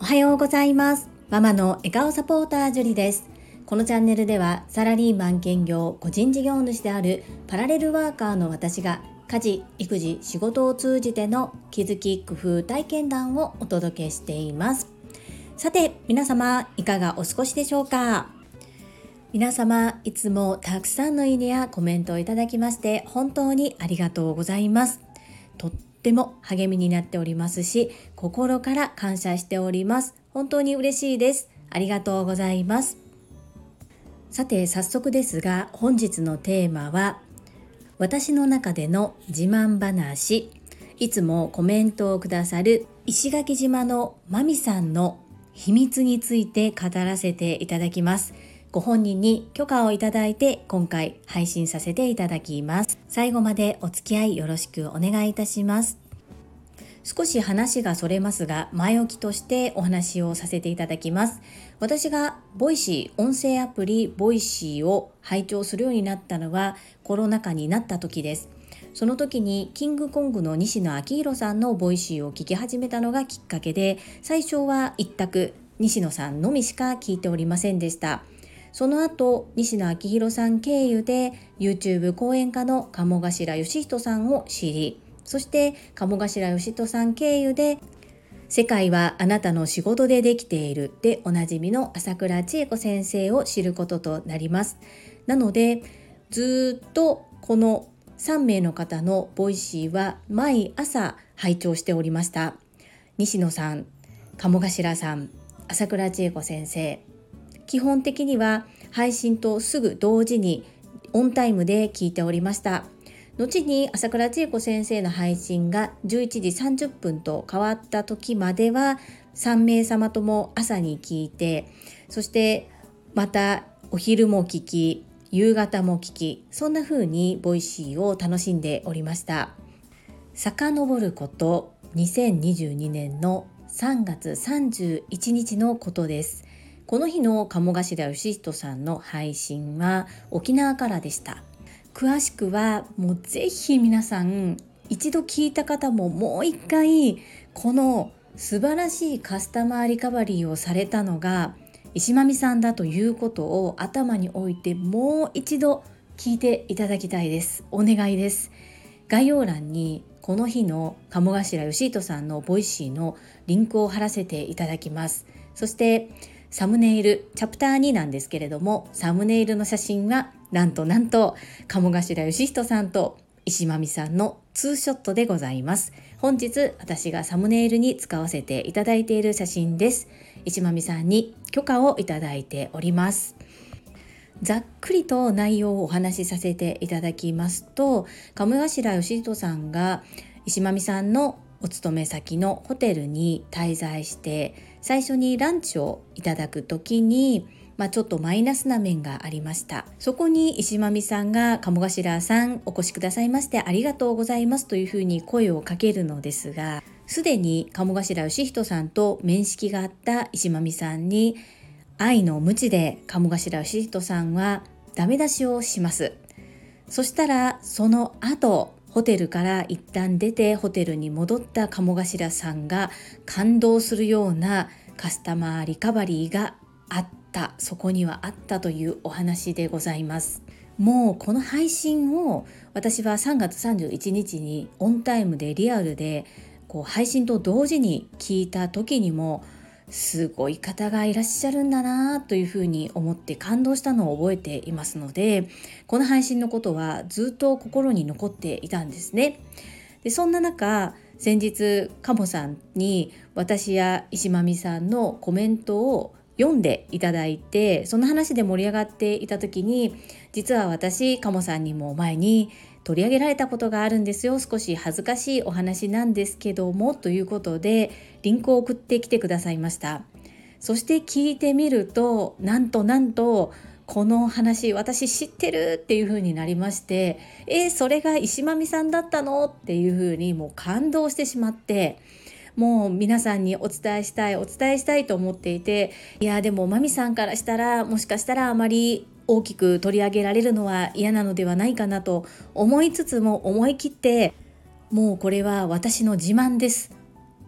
おはようございます。ママの笑顔サポータージュリです。このチャンネルではサラリーマン兼業個人事業主であるパラレルワーカーの私が家事育児仕事を通じての気づき工夫体験談をお届けしています。さて皆様いかがお過ごしでしょうか？皆様いつもたくさんのいいねやコメントをいただきまして本当にありがとうございます。とっても励みになっておりますし心から感謝しております。本当に嬉しいです。ありがとうございます。さて早速ですが本日のテーマは私の中での自慢話。いつもコメントをくださる石垣島のまみさんの秘密について語らせていただきます。ご本人に許可をいただいて今回配信させていただきます。最後までお付き合いよろしくお願いいたします。少し話がそれますが前置きとしてお話をさせていただきます。私が Voicy 音声アプリ Voicy を拝聴するようになったのはコロナ禍になった時です。その時にキングコングの西野亮廣さんの Voicy を聞き始めたのがきっかけで最初は一択西野さんのみしか聞いておりませんでした。その後西野亮廣さん経由で YouTube 講演家の鴨頭嘉人さんを知りそして鴨頭嘉人さん経由で世界はあなたの仕事でできているでおなじみの朝倉千恵子先生を知ることとなります。なのでずっとこの3名の方のボイシーは毎朝拝聴しておりました。西野さん、鴨頭さん、朝倉千恵子先生。基本的には配信とすぐ同時にオンタイムで聞いておりました。後に朝倉千恵子先生の配信が11時30分と変わった時までは3名様とも朝に聞いてそしてまたお昼も聞き夕方も聞きそんな風にボイシーを楽しんでおりました遡ること2022年の3月31日のことですこの日の鴨頭義人さんの配信は沖縄からでした。詳しくはもうぜひ皆さん一度聞いた方ももう一回この素晴らしいカスタマーリカバリーをされたのが石まみさんだということを頭に置いてもう一度聞いていただきたいです。お願いです。概要欄にこの日の鴨頭義人さんのボイシーのリンクを貼らせていただきます。そしてサムネイルチャプター2なんですけれどもサムネイルの写真はなんとなんと鴨頭義人さんと石間美さんのツーショットでございます。本日私がサムネイルに使わせていただいている写真です。石間美さんに許可をいただいております。ざっくりと内容をお話しさせていただきますと鴨頭義人さんが石間美さんのお勤め先のホテルに滞在して最初にランチをいただく時にまあ、ちょっとマイナスな面がありました。そこに石間美さんが鴨頭さんお越しくださいましてありがとうございますというふうに声をかけるのですがすでに鴨頭義人さんと面識があった石間美さんに愛の無知で鴨頭義人さんはダメ出しをします。そしたらその後ホテルから一旦出てホテルに戻った鴨頭さんが感動するようなカスタマーリカバリーがあった。そこにはあったというお話でございます。もうこの配信を私は3月31日にオンタイムでリアルでこう配信と同時に聞いた時にもすごい方がいらっしゃるんだなというふうに思って感動したのを覚えていますのでこの配信のことはずっと心に残っていたんですね。でそんな中先日カモさんに私や石間美さんのコメントを読んでいただいてその話で盛り上がっていた時に実は私カモさんにも前に取り上げられたことがあるんですよ。少し恥ずかしいお話なんですけども。ということでリンクを送ってきてくださいました。そして聞いてみるとなんとなんとこの話私知ってるっていう風になりましてえー、それが石間美さんだったの？っていう風にもう感動してしまってもう皆さんにお伝えしたいお伝えしたいと思っていていやでもマミさんからしたらもしかしたらあまり大きく取り上げられるのは嫌なのではないかなと思いつつも思い切ってもうこれは私の自慢です。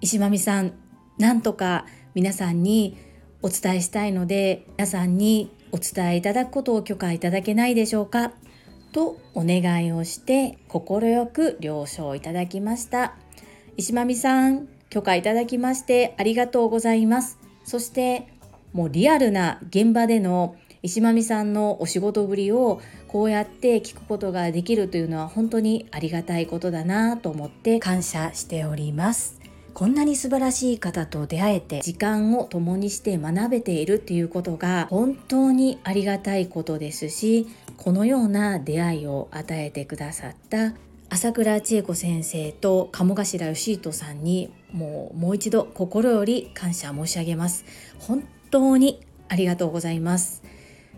石間美さんなんとか皆さんにお伝えしたいので皆さんにお伝えいただくことを許可いただけないでしょうか？とお願いをして快く了承いただきました。石間美さん許可いただきましてありがとうございます。そしてもうリアルな現場での石間美さんのお仕事ぶりをこうやって聞くことができるというのは本当にありがたいことだなと思って感謝しております。こんなに素晴らしい方と出会えて時間を共にして学べているっていうことが本当にありがたいことですしこのような出会いを与えてくださった朝倉千恵子先生と鴨頭義人さんにもうもう一度心より感謝申し上げます。本当にありがとうございます。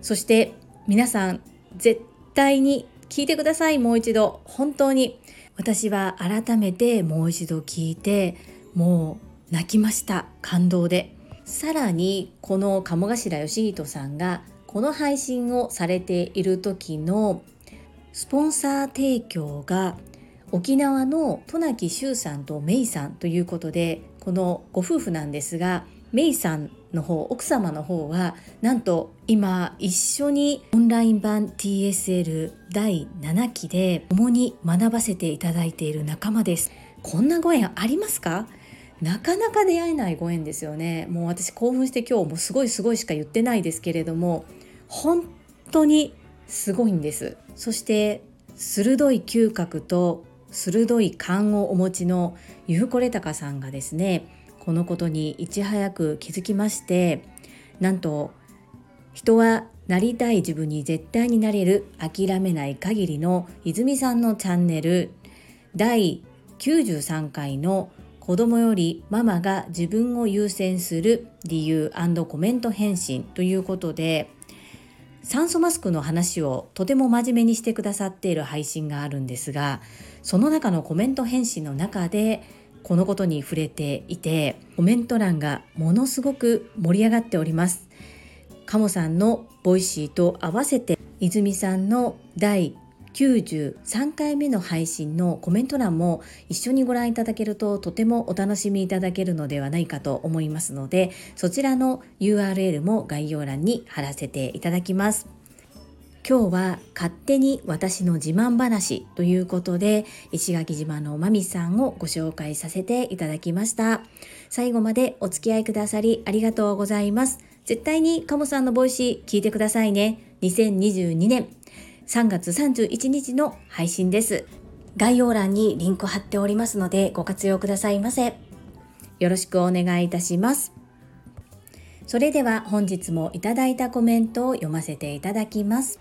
そして皆さん絶対に聞いてください。もう一度。本当に。私は改めてもう一度聞いてもう泣きました。感動で。さらにこの鴨頭義人さんがこの配信をされている時のスポンサー提供が沖縄の渡名喜周さんとメイさんということでこのご夫婦なんですがメイさんの方奥様の方はなんと今一緒にオンライン版 TSL 第7期で共に学ばせていただいている仲間です。こんなご縁ありますか？なかなか出会えないご縁ですよね。もう私興奮して今日もすごいすごいしか言ってないですけれども本当にすごいんです。そして鋭い嗅覚と鋭い勘をお持ちのゆうこれたかさんがですねこのことにいち早く気づきましてなんと人はなりたい自分に絶対になれる諦めない限りの泉さんのチャンネル第93回の子供よりママが自分を優先する理由コメント返信ということで酸素マスクの話をとても真面目にしてくださっている配信があるんですがその中のコメント返信の中でこのことに触れていてコメント欄がものすごく盛り上がっております。カモさんのボイシーと合わせて泉さんの第93回目の配信のコメント欄も一緒にご覧いただけるととてもお楽しみいただけるのではないかと思いますのでそちらの URL も概要欄に貼らせていただきます。今日は勝手に私の自慢話ということで石垣島のまみさんをご紹介させていただきました。最後までお付き合いくださりありがとうございます。絶対にカモさんのボイシー聞いてくださいね。2022年3月31日の配信です。概要欄にリンク貼っておりますのでご活用くださいませ。よろしくお願いいたします。それでは本日もいただいたコメントを読ませていただきます。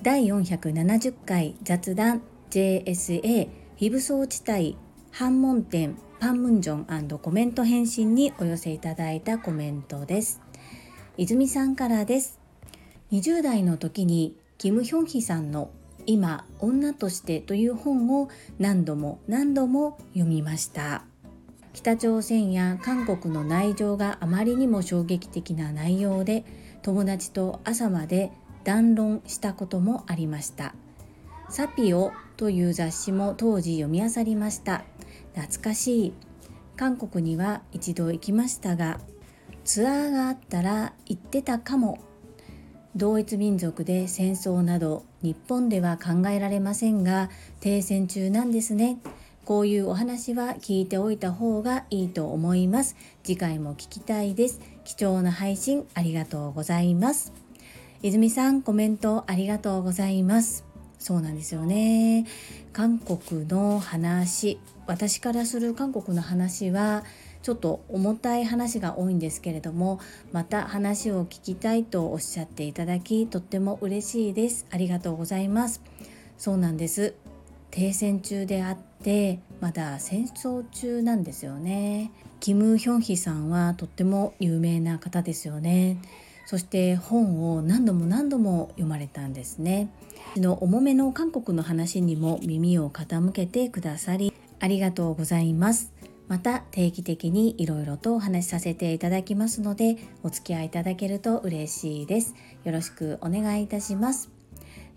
第470回雑談 JSA 非武装地帯反問店パンムンジョンコメント返信にお寄せいただいたコメントです。泉さんからです。20代の時にキム・ヒョンヒさんの今女としてという本を何度も何度も読みました。北朝鮮や韓国の内情があまりにも衝撃的な内容で友達と朝まで談論したこともありました。サピオという雑誌も当時読み漁りました。懐かしい。韓国には一度行きましたがツアーがあったら行ってたかも。同一民族で戦争など日本では考えられませんが停戦中なんですね。こういうお話は聞いておいた方がいいと思います。次回も聞きたいです。貴重な配信ありがとうございます。泉さんコメントありがとうございます。そうなんですよね。韓国の話、私からする韓国の話はちょっと重たい話が多いんですけれどもまた話を聞きたいとおっしゃっていただきとっても嬉しいですありがとうございますそうなんです停戦中であってまだ戦争中なんですよね。キム・ヒョンヒさんはとっても有名な方ですよね。そして本を何度も何度も読まれたんですね。の重めの韓国の話にも耳を傾けてくださりありがとうございます。また定期的にいろいろとお話しさせていただきますのでお付き合いいただけると嬉しいです。よろしくお願いいたします。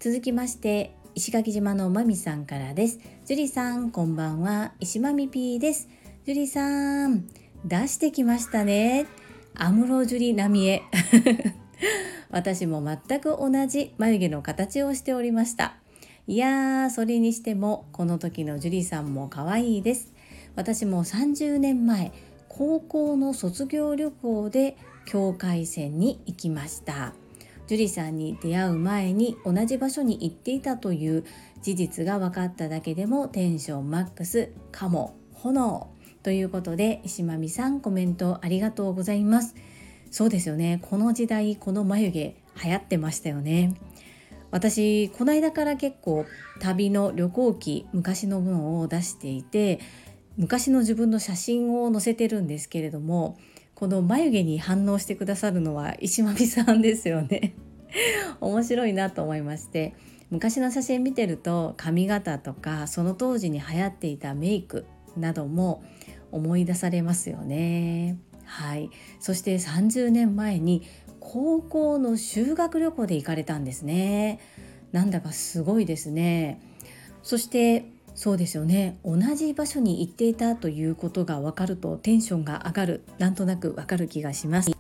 続きまして石垣島のまみさんからです。ジュリさんこんばんは。石まみ P です。ジュリさん出してきましたね。アムロジュリ並え 私も全く同じ眉毛の形をしておりました。いやーそれにしてもこの時のジュリさんも可愛いです。私も30年前高校の卒業旅行で境界線に行きました。樹里さんに出会う前に同じ場所に行っていたという事実が分かっただけでもテンションマックスかも炎。ということで石間美さんコメントありがとうございます。そうですよね。この時代この眉毛流行ってましたよね。私この間から結構旅の旅行記昔の分を出していて昔の自分の写真を載せてるんですけれどもこの眉毛に反応してくださるのは石間美さんですよね。面白いなと思いまして昔の写真見てると髪型とかその当時に流行っていたメイクなども思い出されますよね。はい。そして30年前に高校の修学旅行で行かれたんですね。なんだかすごいですね。そしてそうですよね。同じ場所に行っていたということが分かるとテンションが上がる。なんとなく分かる気がします。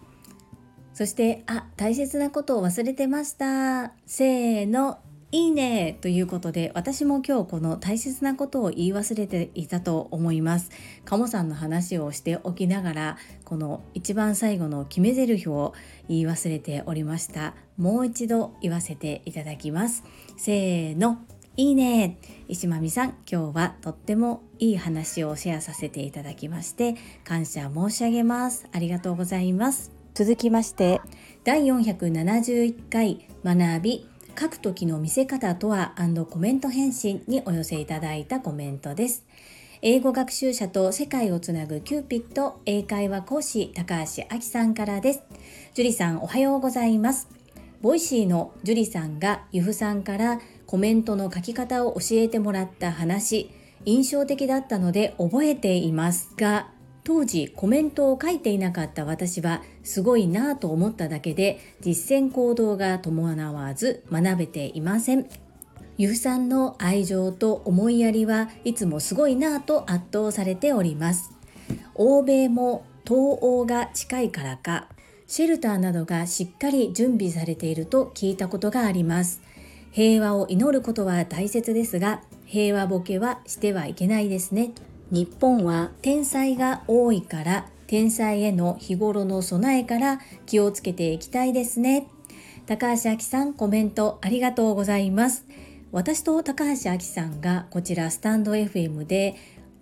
そしてあ大切なことを忘れてました。せーのいいね。ということで私も今日この大切なことを言い忘れていたと思います。鴨さんの話をしておきながらこの一番最後の決め台詞を言い忘れておりました。もう一度言わせていただきます。せーの。いいね。石間美さん今日はとってもいい話をシェアさせていただきまして感謝申し上げます。ありがとうございます。続きまして第471回学び書く時の見せ方とはコメント返信にお寄せいただいたコメントです。英語学習者と世界をつなぐキューピット英会話講師高橋明さんからです。樹里さんおはようございます。ボイシーの樹里さんがゆふさんからコメントの書き方を教えてもらった話印象的だったので覚えていますが当時コメントを書いていなかった私はすごいなぁと思っただけで実践行動が伴わず学べていません。ゆうさんの愛情と思いやりはいつもすごいなぁと圧倒されております。欧米も東欧が近いからかシェルターなどがしっかり準備されていると聞いたことがあります。平和を祈ることは大切ですが平和ボケはしてはいけないですね。日本は天才が多いから天才への日頃の備えから気をつけていきたいですね。高橋明さんコメントありがとうございます。私と高橋明さんがこちらスタンド FM で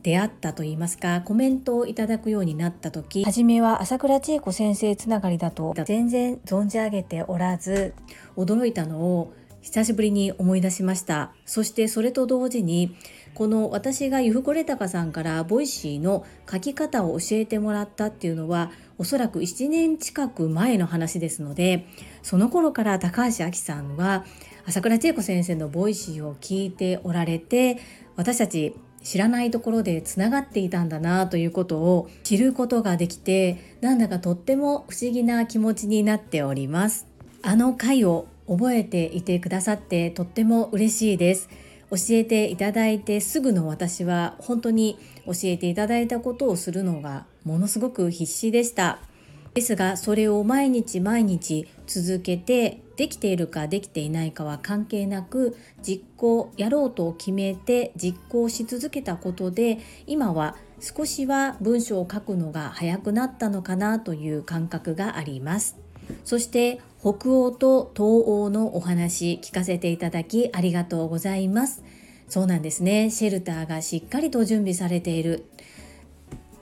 出会ったといいますかコメントをいただくようになった時初めは朝倉千恵子先生つながりだと。全然存じ上げておらず驚いたのを久しぶりに思い出しました。そしてそれと同時にこの私がゆふこれたかさんからボイシーの書き方を教えてもらったっていうのはおそらく1年近く前の話ですのでその頃から高橋亜紀さんは朝倉千恵子先生のボイシーを聞いておられて私たち知らないところでつながっていたんだなということを知ることができてなんだかとっても不思議な気持ちになっております。あの回を覚えていてくださってとっても嬉しいです。教えていただいてすぐの私は本当に教えていただいたことをするのがものすごく必死でした。ですがそれを毎日毎日続けてできているかできていないかは関係なく実行やろうと決めて実行し続けたことで今は少しは文章を書くのが早くなったのかなという感覚があります。そして北欧と東欧のお話聞かせていただきありがとうございます。そうなんですね。シェルターがしっかりと準備されている。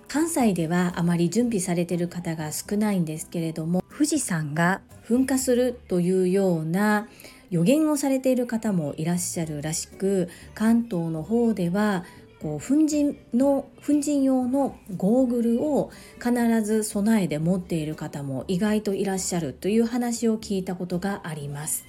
関西ではあまり準備されている方が少ないんですけれども富士山が噴火するというような予言をされている方もいらっしゃるらしく関東の方ではこう粉塵の粉塵用のゴーグルを必ず備えで持っている方も意外といらっしゃるという話を聞いたことがあります。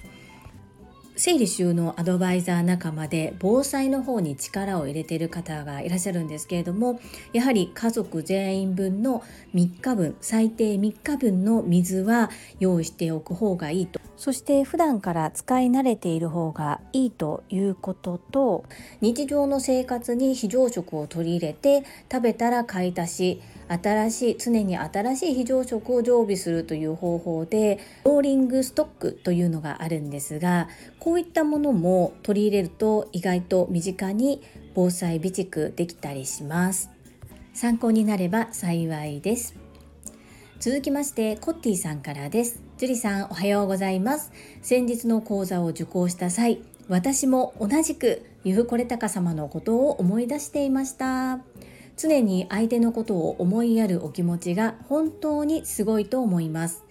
整理収納アドバイザー仲間で防災の方に力を入れている方がいらっしゃるんですけれどもやはり家族全員分の3日分最低3日分の水は用意しておく方がいいとそして普段から使い慣れている方がいいということと日常の生活に非常食を取り入れて食べたら買い足し新しい常に新しい非常食を常備するという方法でローリングストックというのがあるんですがこういったものも取り入れると意外と身近に防災備蓄できたりします。参考になれば幸いです。続きましてコッティさんからです。樹里さんおはようございます。先日の講座を受講した際私も同じく由布これ高様のことを思い出していました。常に相手のことを思いやるお気持ちが本当にすごいと思います。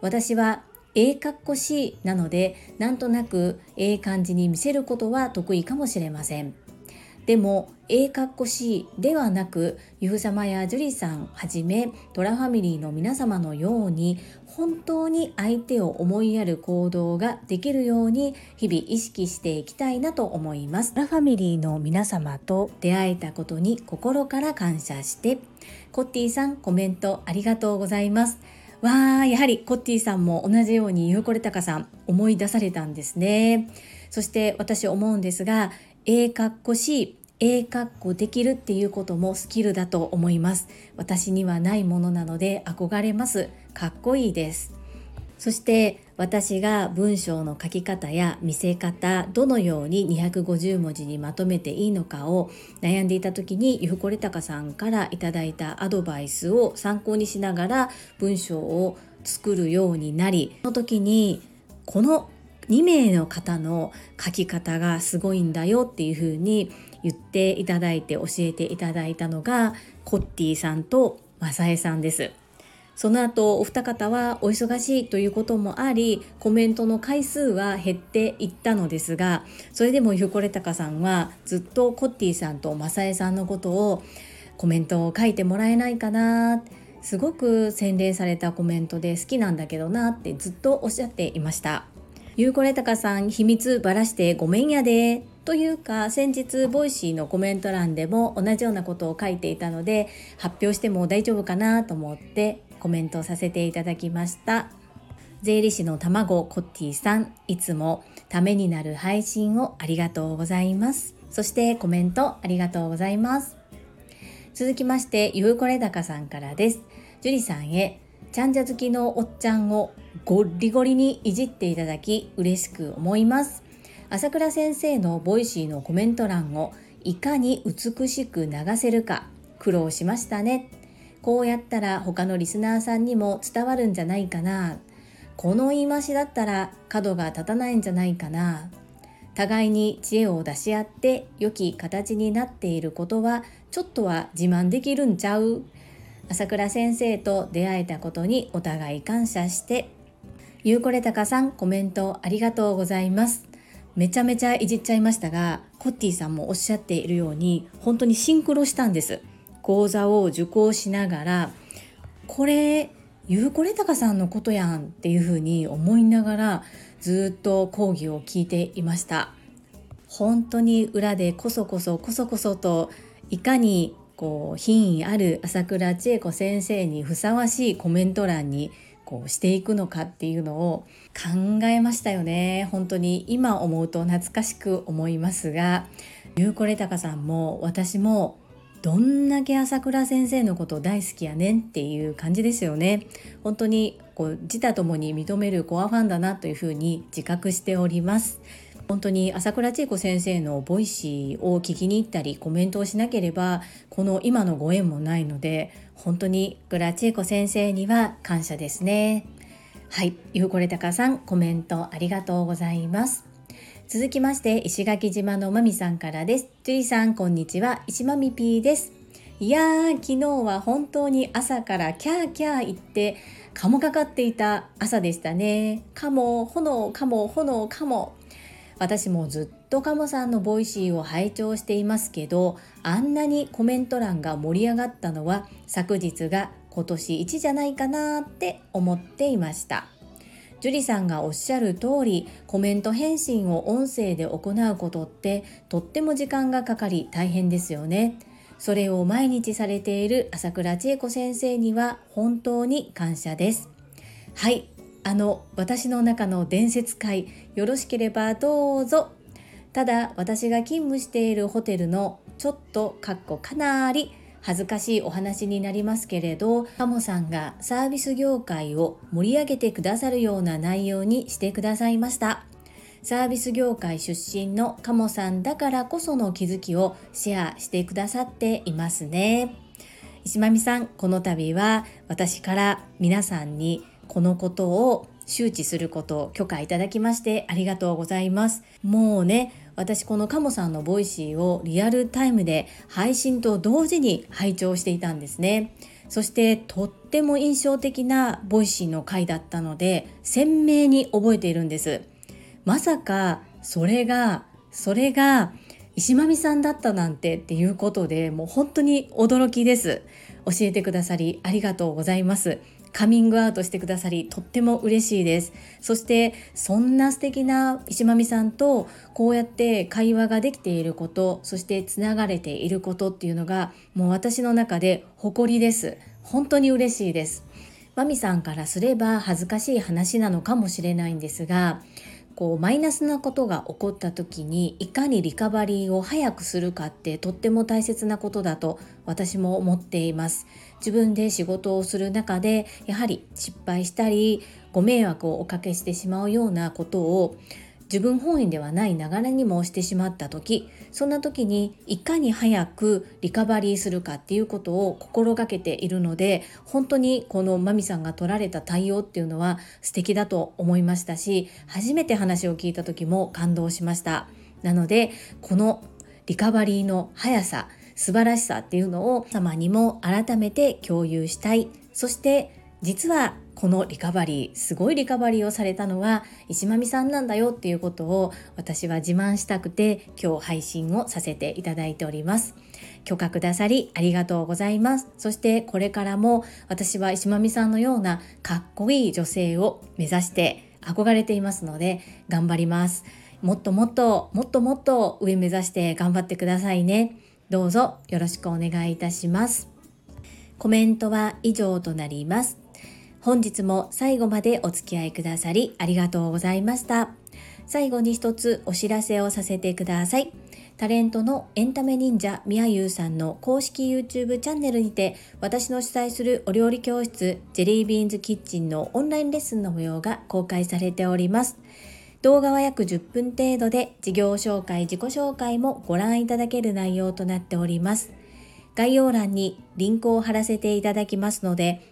私は A かっこ C なのでなんとなく A 感じに見せることは得意かもしれません。でも A かっこ C ではなくゆふ様や樹里さんはじめトラファミリーの皆様のように本当に相手を思いやる行動ができるように日々意識していきたいなと思います。トラファミリーの皆様と出会えたことに心から感謝してコッティさんコメントありがとうございます。わーやはりコッティさんも同じようにゆうこれたかさん思い出されたんですね。そして私思うんですが A かっこ C A かっこできるっていうこともスキルだと思います。私にはないものなので憧れます。かっこいいです。そして私が文章の書き方や見せ方どのように250文字にまとめていいのかを悩んでいた時にゆふこれたかさんからいただいたアドバイスを参考にしながら文章を作るようになりその時にこの2名の方の書き方がすごいんだよっていうふうに言っていただいて教えていただいたのがコッティさんとマサエさんです。その後お二方はお忙しいということもありコメントの回数は減っていったのですがそれでもゆこれたかさんはずっとコッティさんとマサエさんのことをコメントを書いてもらえないかなすごく洗練されたコメントで好きなんだけどなってずっとおっしゃっていました。ゆうこれたかさん秘密ばらしてごめんやで。というか先日ボイシーのコメント欄でも同じようなことを書いていたので発表しても大丈夫かなと思ってコメントさせていただきました。税理士の卵コッティさんいつもためになる配信をありがとうございます。そしてコメントありがとうございます。続きましてゆうこれたかさんからです。樹里さんへチャンジャ好きのおっちゃんをゴリゴリにいじっていただき嬉しく思います。朝倉先生のボイシーのコメント欄をいかに美しく流せるか苦労しましたね。こうやったら他のリスナーさんにも伝わるんじゃないかな。この言い回しだったら角が立たないんじゃないかな。互いに知恵を出し合って良き形になっていることはちょっとは自慢できるんちゃう？朝倉先生と出会えたことにお互い感謝してゆうこれたかさんコメントありがとうございます。めちゃめちゃいじっちゃいましたがコッティさんもおっしゃっているように本当にシンクロしたんです。講座を受講しながらこれゆうこれたかさんのことやんっていうふうに思いながらずっと講義を聞いていました。本当に裏でこそこそこそこそといかにこう品位ある朝倉千恵子先生にふさわしいコメント欄にこうしていくのかっていうのを考えましたよね。本当に今思うと懐かしく思いますが。ゆうこれたかさんも私もどんだけ朝倉先生のこと大好きやねんっていう感じですよね。本当にこう自他ともに認めるコアファンだなというふうに自覚しております。本当に朝倉千恵子先生のボイシーを聞きに行ったりコメントをしなければこの今のご縁もないので本当に朝倉千恵子先生には感謝ですね。はい。ゆうこれたかさんコメントありがとうございます。続きまして石垣島のまみさんからです。ジュリさんこんにちは。石まみぴーです。いやー昨日は本当に朝からキャーキャー言ってカモかかっていた朝でしたね。カモ、炎、カモ、炎、カモ。私もずっとカモさんのボイシーを拝聴していますけどあんなにコメント欄が盛り上がったのは昨日が今年1じゃないかなって思っていました。樹里さんがおっしゃる通りコメント返信を音声で行うことってとっても時間がかかり大変ですよね。それを毎日されている朝倉千恵子先生には本当に感謝です。はいあの私の中の伝説会よろしければどうぞ。ただ私が勤務しているホテルのちょっとかっこかなり恥ずかしいお話になりますけれどカモさんがサービス業界を盛り上げてくださるような内容にしてくださいました。サービス業界出身のカモさんだからこその気づきをシェアしてくださっていますね。石まみさんこの度は私から皆さんにこのことを周知することを許可いただきましてありがとうございます。もうね私このカモさんのボイシーをリアルタイムで配信と同時に拝聴していたんですね。そしてとっても印象的なボイシーの回だったので鮮明に覚えているんです。まさかそれがそれが石間美さんだったなんてっていうことでもう本当に驚きです。教えてくださりありがとうございます。カミングアウトしてくださりとっても嬉しいです。そしてそんな素敵な石間美さんとこうやって会話ができていることそしてつながれていることっていうのがもう私の中で誇りです。本当に嬉しいです。マミさんからすれば恥ずかしい話なのかもしれないんですがこうマイナスなことが起こった時にいかにリカバリーを早くするかってとっても大切なことだと私も思っています。自分で仕事をする中でやはり失敗したりご迷惑をおかけしてしまうようなことを自分本位ではない流れにもしてしまった時そんな時にいかに早くリカバリーするかっていうことを心がけているので本当にこのマミさんが取られた対応っていうのは素敵だと思いましたし初めて話を聞いた時も感動しました。なのでこのリカバリーの速さ素晴らしさっていうのを様にも改めて共有したい。そして実はこのリカバリーすごいリカバリーをされたのは石間美さんなんだよっていうことを私は自慢したくて今日配信をさせていただいております。許可くださりありがとうございます。そしてこれからも私は石間美さんのようなかっこいい女性を目指して憧れていますので頑張ります。もっともっともっともっと上目指して頑張ってくださいね。どうぞよろしくお願いいたします。コメントは以上となります。本日も最後までお付き合いくださりありがとうございました。最後に一つお知らせをさせてください。タレントのエンタメ忍者みやゆうさんの公式 YouTube チャンネルにて私の主催するお料理教室ジェリービーンズキッチンのオンラインレッスンの模様が公開されております。動画は約10分程度で事業紹介、自己紹介もご覧いただける内容となっております。概要欄にリンクを貼らせていただきますので、